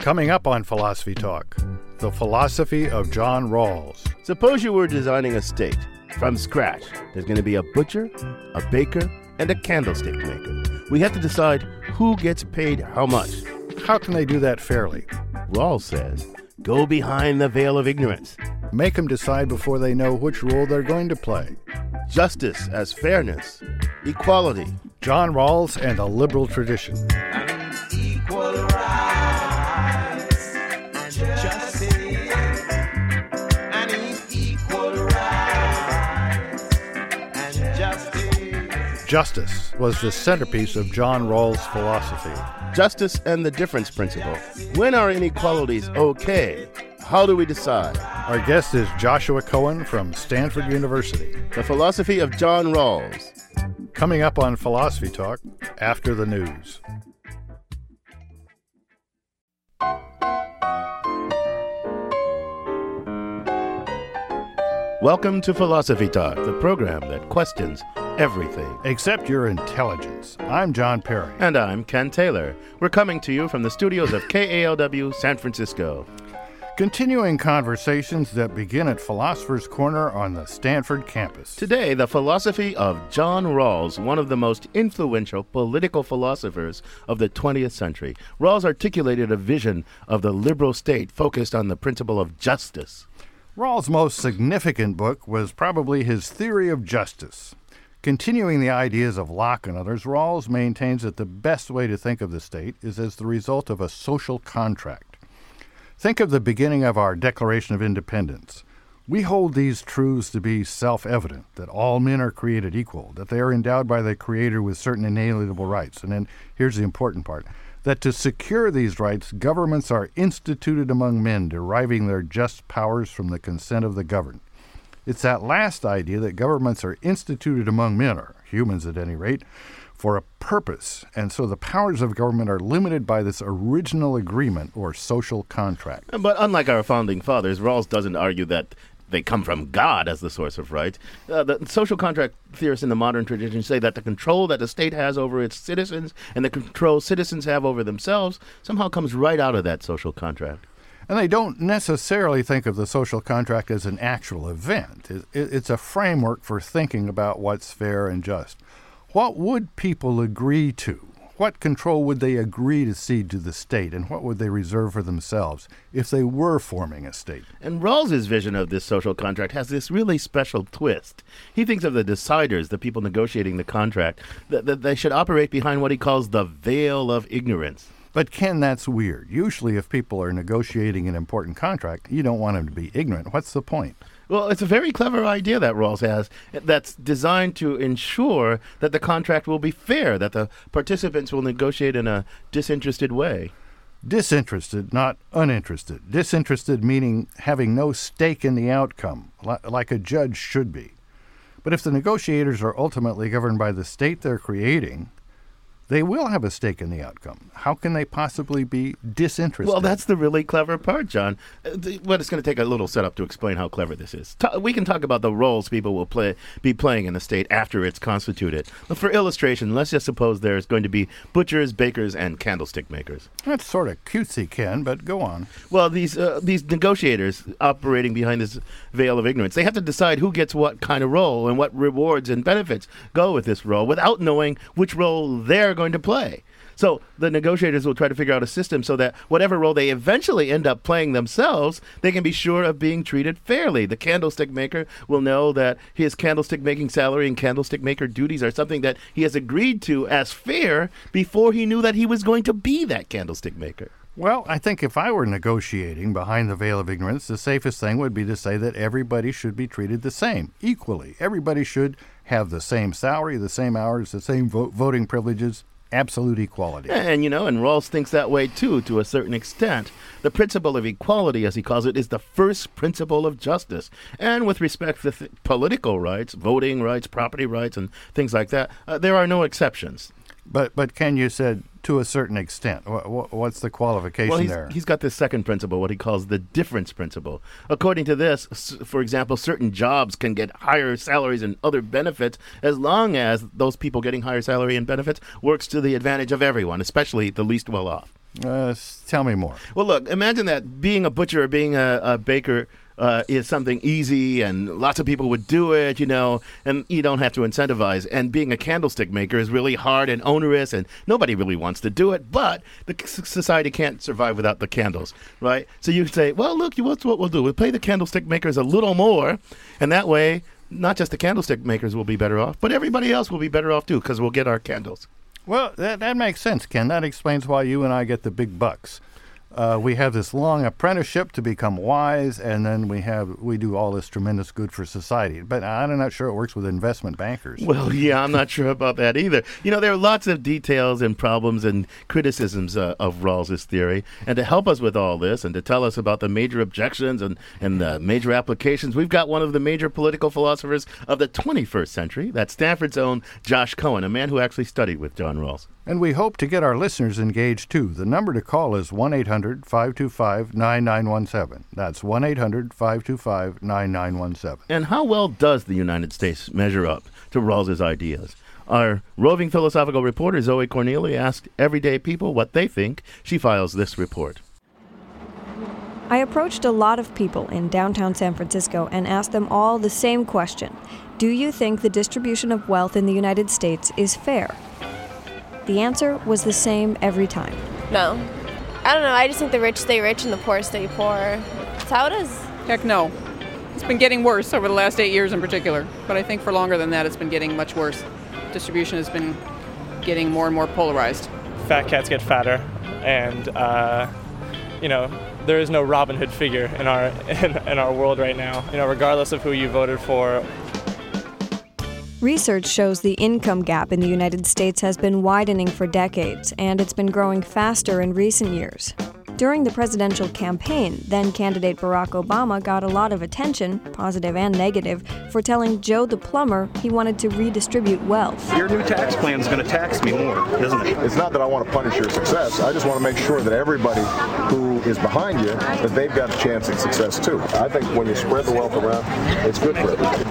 Coming up on Philosophy Talk, the philosophy of John Rawls. Suppose you were designing a steak from scratch. There's going to be a butcher, a baker, and a candlestick maker. We have to decide who gets paid how much. How can they do that fairly? Rawls says, go behind the veil of ignorance. Make them decide before they know which role they're going to play. Justice as fairness, equality. John Rawls and a liberal tradition. Justice. Justice was the centerpiece of John Rawls' philosophy. Justice and the difference principle. When are inequalities okay? How do we decide? Our guest is Joshua Cohen from Stanford University. The philosophy of John Rawls. Coming up on Philosophy Talk after the news. Welcome to Philosophy Talk, the program that questions everything. Except your intelligence. I'm John Perry. And I'm Ken Taylor. We're coming to you from the studios of KALW San Francisco. Continuing conversations that begin at Philosopher's Corner on the Stanford campus. Today, the philosophy of John Rawls, one of the most influential political philosophers of the 20th century. Rawls articulated a vision of the liberal state focused on the principle of justice. Rawls' most significant book was probably his Theory of Justice. Continuing the ideas of Locke and others, Rawls maintains that the best way to think of the state is as the result of a social contract. Think of the beginning of our Declaration of Independence. We hold these truths to be self evident that all men are created equal, that they are endowed by the Creator with certain inalienable rights. And then here's the important part that to secure these rights, governments are instituted among men, deriving their just powers from the consent of the governed. It's that last idea that governments are instituted among men, or humans at any rate, for a purpose, and so the powers of government are limited by this original agreement or social contract. But unlike our founding fathers, Rawls doesn't argue that they come from God as the source of rights. Uh, the social contract theorists in the modern tradition say that the control that the state has over its citizens and the control citizens have over themselves somehow comes right out of that social contract. And they don't necessarily think of the social contract as an actual event. It, it, it's a framework for thinking about what's fair and just. What would people agree to? What control would they agree to cede to the state, and what would they reserve for themselves if they were forming a state? And Rawls's vision of this social contract has this really special twist. He thinks of the deciders, the people negotiating the contract, that, that they should operate behind what he calls the veil of ignorance. But Ken, that's weird. Usually, if people are negotiating an important contract, you don't want them to be ignorant. What's the point? Well, it's a very clever idea that Rawls has that's designed to ensure that the contract will be fair, that the participants will negotiate in a disinterested way. Disinterested, not uninterested. Disinterested meaning having no stake in the outcome, like a judge should be. But if the negotiators are ultimately governed by the state they're creating, they will have a stake in the outcome. How can they possibly be disinterested? Well, that's the really clever part, John. But it's going to take a little setup to explain how clever this is. We can talk about the roles people will play, be playing in the state after it's constituted. But for illustration, let's just suppose there's going to be butchers, bakers, and candlestick makers. That's sort of cutesy, Ken, but go on. Well, these uh, these negotiators operating behind this veil of ignorance, they have to decide who gets what kind of role and what rewards and benefits go with this role without knowing which role they're going to play. So the negotiators will try to figure out a system so that whatever role they eventually end up playing themselves, they can be sure of being treated fairly. The candlestick maker will know that his candlestick making salary and candlestick maker duties are something that he has agreed to as fair before he knew that he was going to be that candlestick maker. Well, I think if I were negotiating behind the veil of ignorance, the safest thing would be to say that everybody should be treated the same, equally. Everybody should have the same salary, the same hours, the same vo- voting privileges, absolute equality. And, you know, and Rawls thinks that way too, to a certain extent. The principle of equality, as he calls it, is the first principle of justice. And with respect to th- political rights, voting rights, property rights, and things like that, uh, there are no exceptions. But but Ken, you said to a certain extent. Wha wha- what's the qualification Well, he's, there? he's got this second principle, what he calls the difference principle. According to this, for example, certain jobs can get higher salaries and other benefits as long as those people getting higher salary and benefits works to the advantage of everyone, especially the least well off. Uh, tell me more. Well, look, imagine that being a butcher or being a, a baker uh, is something easy and lots of people would do it, you know, and you don't have to incentivize. And being a candlestick maker is really hard and onerous, and nobody really wants to do it, but the society can't survive without the candles, right? So you say, well, look, what's what we'll do? We'll pay the candlestick makers a little more, and that way, not just the candlestick makers will be better off, but everybody else will be better off too because we'll get our candles. Well, that, that makes sense, Ken. That explains why you and I get the big bucks. Uh, we have this long apprenticeship to become wise, and then we have we do all this tremendous good for society. But I'm not sure it works with investment bankers. Well, yeah, I'm not sure about that either. You know, there are lots of details and problems and criticisms uh, of Rawls's theory. And to help us with all this and to tell us about the major objections and, and the major applications, we've got one of the major political philosophers of the 21st century. That's Stanford's own Josh Cohen, a man who actually studied with John Rawls. And we hope to get our listeners engaged too. The number to call is 1 800 525 9917. That's 1 800 525 9917. And how well does the United States measure up to Rawls's ideas? Our roving philosophical reporter Zoe Corneli asked everyday people what they think. She files this report. I approached a lot of people in downtown San Francisco and asked them all the same question Do you think the distribution of wealth in the United States is fair? The answer was the same every time. No. I don't know. I just think the rich stay rich and the poor stay poor. That's how it is. Heck no. It's been getting worse over the last eight years in particular, but I think for longer than that, it's been getting much worse. Distribution has been getting more and more polarized. fat cats get fatter, and uh, you know there is no Robin Hood figure in our in, in our world right now. You know, regardless of who you voted for. Research shows the income gap in the United States has been widening for decades, and it's been growing faster in recent years. During the presidential campaign, then candidate Barack Obama got a lot of attention, positive and negative, for telling Joe the plumber he wanted to redistribute wealth. Your new tax plan is going to tax me more, isn't it? It's not that I want to punish your success. I just want to make sure that everybody who is behind you, that they've got a chance at success too. I think when you spread the wealth around, it's good for everybody.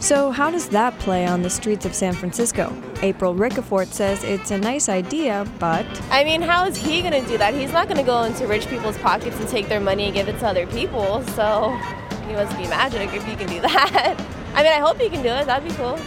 So, how does that play on the streets of San Francisco? April Ricafort says it's a nice idea, but I mean, how is he going to do that? He's not going to go into rich people's pockets and take their money and give it to other people. So he must be magic if he can do that. I mean, I hope he can do it. That'd be cool.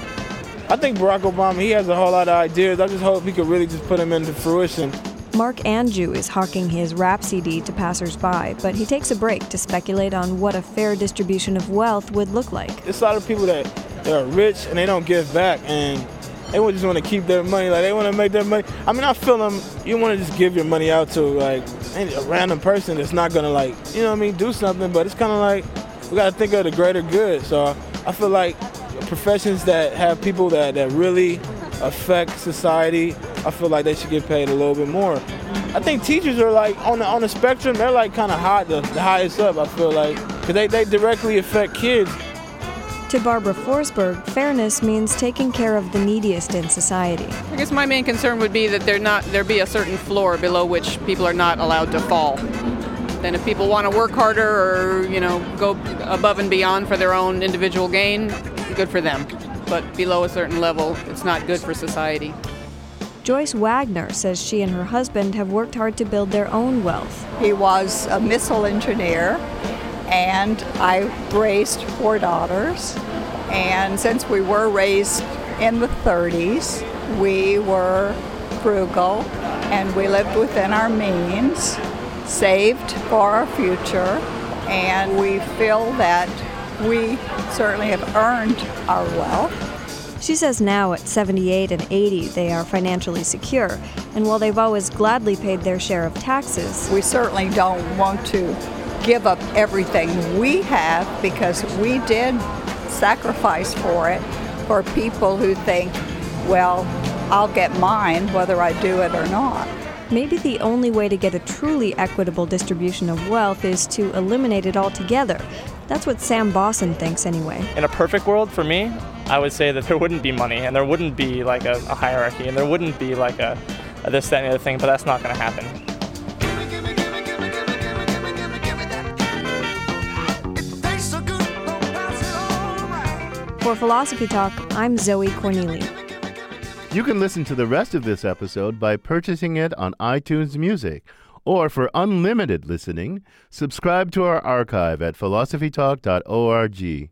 I think Barack Obama, he has a whole lot of ideas. I just hope he could really just put them into fruition. Mark Andrew is hawking his rap CD to passersby, but he takes a break to speculate on what a fair distribution of wealth would look like. There's a lot of people that, that are rich and they don't give back and they just want to keep their money. Like they want to make their money. I mean, I feel them. You want to just give your money out to like a random person that's not gonna like, you know what I mean, do something. But it's kind of like we gotta think of the greater good. So I feel like professions that have people that, that really affect society, I feel like they should get paid a little bit more. I think teachers are like on the on the spectrum. They're like kind of high, the, the highest up. I feel like because they, they directly affect kids. To Barbara Forsberg, fairness means taking care of the neediest in society. I guess my main concern would be that there not there be a certain floor below which people are not allowed to fall. Then if people want to work harder or you know go above and beyond for their own individual gain, good for them. But below a certain level, it's not good for society. Joyce Wagner says she and her husband have worked hard to build their own wealth. He was a missile engineer, and I raised four daughters. And since we were raised in the 30s, we were frugal and we lived within our means, saved for our future, and we feel that we certainly have earned our wealth. She says now at 78 and 80 they are financially secure, and while they've always gladly paid their share of taxes, We certainly don't want to give up everything we have because we did sacrifice for it for people who think, well, I'll get mine whether I do it or not. maybe the only way to get a truly equitable distribution of wealth is to eliminate it altogether. That's what Sam Bosson thinks anyway. In a perfect world, for me, I would say that there wouldn't be money and there wouldn't be like a, a hierarchy and there wouldn't be like a, a this, that, and the other thing, but that's not going to happen. For Philosophy Talk, I'm Zoe Corneli. You can listen to the rest of this episode by purchasing it on iTunes Music Or for unlimited listening, subscribe to our archive at philosophytalk.org.